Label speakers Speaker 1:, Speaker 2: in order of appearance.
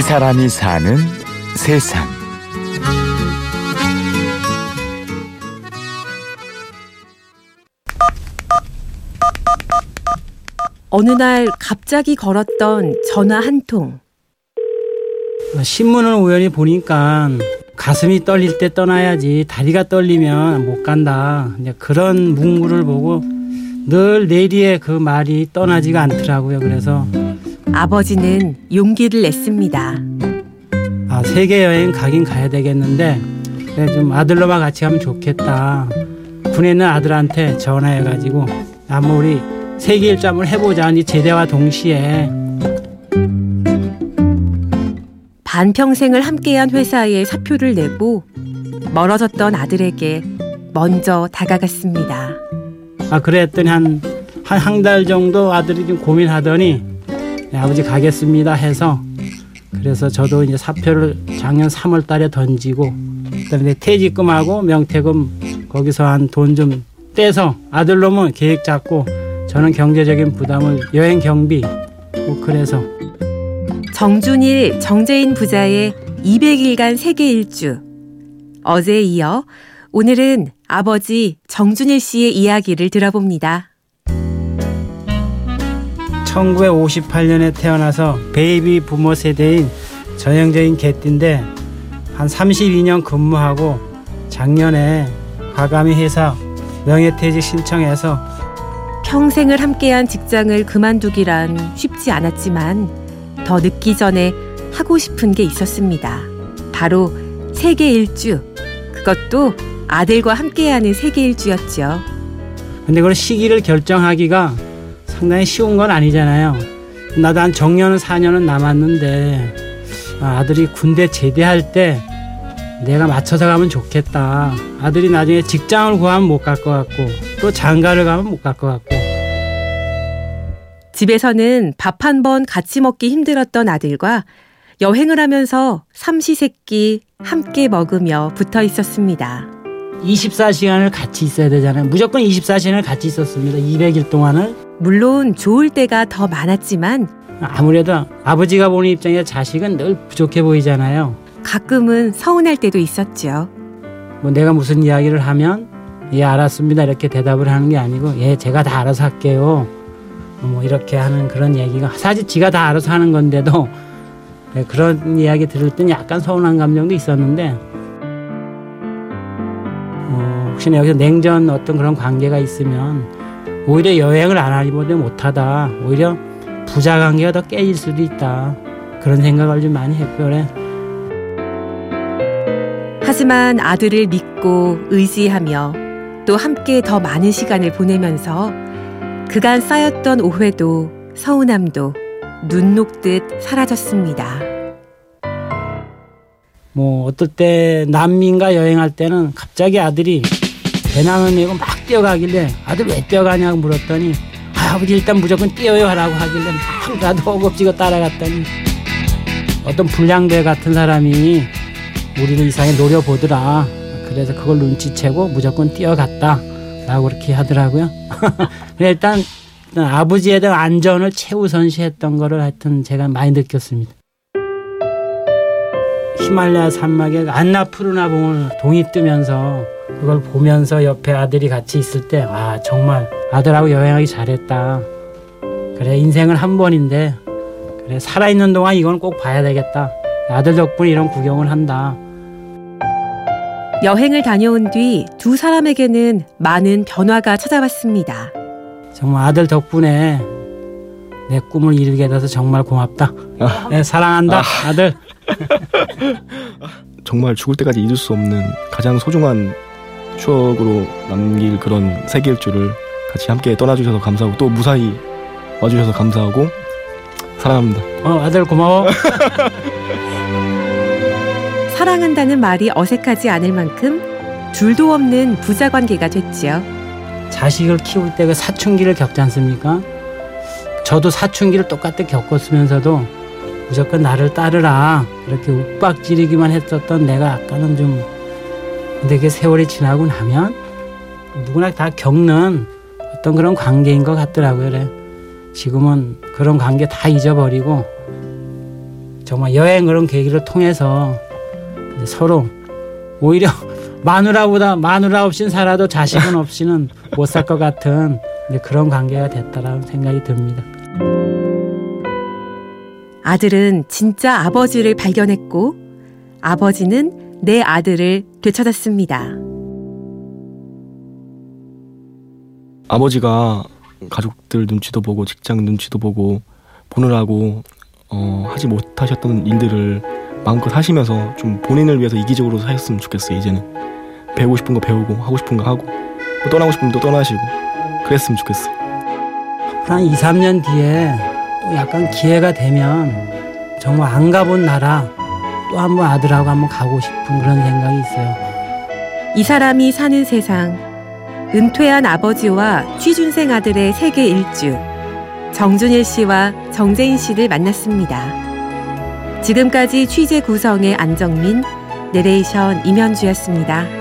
Speaker 1: 이 사람이 사는 세상.
Speaker 2: 어느 날 갑자기 걸었던 전화 한 통.
Speaker 3: 신문을 우연히 보니까 가슴이 떨릴 때 떠나야지 다리가 떨리면 못 간다. 그런 문구를 보고 늘 내리의 그 말이 떠나지가 않더라고요. 그래서
Speaker 2: 아버지는 용기를 냈습니다.
Speaker 3: 아, 세계 여행 가긴 가야 되겠는데 그래, 좀 아들로만 같이 가면 좋겠다. 군에 있는 아들한테 전화해가지고 아무 우리 세계 한번 해보자. 이 제대와 동시에
Speaker 2: 반평생을 함께한 회사에 사표를 내고 멀어졌던 아들에게 먼저 다가갔습니다.
Speaker 3: 아 그랬더니 한한한달 정도 아들이 좀 고민하더니 네, 아버지 가겠습니다 해서 그래서 저도 이제 사표를 작년 3월 달에 던지고 그다음에 퇴직금하고 명퇴금 거기서 한 돈 좀 떼서 아들 놈은 계획 잡고 저는 경제적인 부담을 여행 경비 뭐 그래서
Speaker 2: 정준일, 정재인 부자의 200일간 세계 일주. 어제에 이어 오늘은 아버지 정준일 씨의 이야기를 들어봅니다.
Speaker 3: 1958년에 태어나서 베이비 부모 세대인 전형적인 개띠인데 한 32년 근무하고 작년에 과감히 회사 명예퇴직 신청해서
Speaker 2: 평생을 함께한 직장을 그만두기란 쉽지 않았지만 더 늦기 전에 하고 싶은 게 있었습니다. 바로 세계 일주. 그것도 아들과 함께하는 세계 일주였죠.
Speaker 3: 근데 그런 시기를 결정하기가 상당히 쉬운 건 아니잖아요. 나도 한 정년은 4년은 남았는데 아, 아들이 군대 제대할 때 내가 맞춰서 가면 좋겠다. 아들이 나중에 직장을 구하면 못 갈 것 같고 또 장가를 가면 못 갈 것 같고
Speaker 2: 집에서는 밥 한 번 같이 먹기 힘들었던 아들과 여행을 하면서 삼시세끼 함께 먹으며 붙어 있었습니다.
Speaker 3: 24시간을 같이 있어야 되잖아요. 무조건 24시간을 같이 있었습니다. 200일 동안을.
Speaker 2: 물론 좋을 때가 더 많았지만
Speaker 3: 아무래도 아버지가 보는 입장에 자식은 늘 부족해 보이잖아요.
Speaker 2: 가끔은 서운할 때도 있었죠.
Speaker 3: 뭐 내가 무슨 이야기를 하면 예 알았습니다 이렇게 대답을 하는 게 아니고 예 제가 다 알아서 할게요. 뭐 이렇게 하는 그런 얘기가 사실 지가 다 알아서 하는 건데도 네, 그런 이야기 들을 땐 약간 서운한 감정도 있었는데 어, 혹시나 여기서 냉전 어떤 그런 관계가 있으면 오히려 여행을 안 하기보다 못하다 오히려 부자 관계가 더 깨질 수도 있다 그런 생각을 좀 많이 했고요 그래.
Speaker 2: 하지만 아들을 믿고 의지하며 또 함께 더 많은 시간을 보내면서 그간 쌓였던 오해도 서운함도 눈 녹듯 사라졌습니다.
Speaker 3: 뭐 어떨 때 난민가 여행할 때는 갑자기 아들이 배낭을 메고 막 뛰어가길래 아들 왜 뛰어가냐고 물었더니 아, 아버지 일단 무조건 뛰어요 하라고 하길래 막 나도 허겁지겁 따라갔더니 어떤 불량배 같은 사람이 우리를 이상하게 노려보더라. 그래서 그걸 눈치채고 무조건 뛰어갔다 라고 그렇게 하더라고요. 일단 아버지에 대한 안전을 최우선시했던 거를 하여튼 제가 많이 느꼈습니다. 히말라야 산막에 안나푸르나 봉을 동이 뜨면서 그걸 보면서 옆에 아들이 같이 있을 때 아 정말 아들하고 여행하기 잘했다. 그래 인생은 한 번인데 그래 살아있는 동안 이건 꼭 봐야 되겠다. 아들 덕분에 이런 구경을 한다.
Speaker 2: 여행을 다녀온 뒤 두 사람에게는 많은 변화가 찾아왔습니다.
Speaker 3: 정말 아들 덕분에 내 꿈을 이루게 돼서 정말 고맙다.
Speaker 4: 아.
Speaker 3: 네, 사랑한다
Speaker 4: 아.
Speaker 3: 아들.
Speaker 4: 정말 죽을 때까지 잊을 수 없는 가장 소중한 추억으로 남길 그런 세계 일주를 같이 함께 떠나주셔서 감사하고 또 무사히 와주셔서 감사하고 사랑합니다.
Speaker 3: 어 아들 고마워.
Speaker 2: 사랑한다는 말이 어색하지 않을 만큼 둘도 없는 부자 관계가 됐지요.
Speaker 3: 자식을 키울 때 그 사춘기를 겪지 않습니까? 저도 사춘기를 똑같이 겪었으면서도 무조건 나를 따르라 이렇게 윽박지르기만 했었던 내가 아까는 좀 근데 그 세월이 지나고 나면 누구나 다 겪는 어떤 그런 관계인 것 같더라고요. 그래. 지금은 그런 관계 다 잊어버리고 정말 여행 그런 계기를 통해서 서로 오히려 마누라보다 마누라 없이는 살아도 자식은 없이는 못 살 것 같은 그런 관계가 됐다라는 생각이 듭니다.
Speaker 2: 아들은 진짜 아버지를 발견했고 아버지는 내 아들을 되찾았습니다.
Speaker 4: 아버지가 가족들 눈치도 보고 직장 눈치도 보고 보느라고 어, 하지 못하셨던 일들을 마음껏 하시면서 좀 본인을 위해서 이기적으로 사셨으면 좋겠어요. 이제는 배우고 싶은 거 배우고 하고 싶은 거 하고 뭐 떠나고 싶으면 또 떠나시고 그랬으면 좋겠어요.
Speaker 3: 한 2, 3년 뒤에 또 약간 기회가 되면 정말 안 가본 나라 또 한번 아들하고 한번 가고 싶은 그런 생각이 있어요.
Speaker 2: 이 사람이 사는 세상 은퇴한 아버지와 취준생 아들의 세계 일주 정준일 씨와 정재인 씨를 만났습니다. 지금까지 취재 구성의 안정민, 내레이션 임현주였습니다.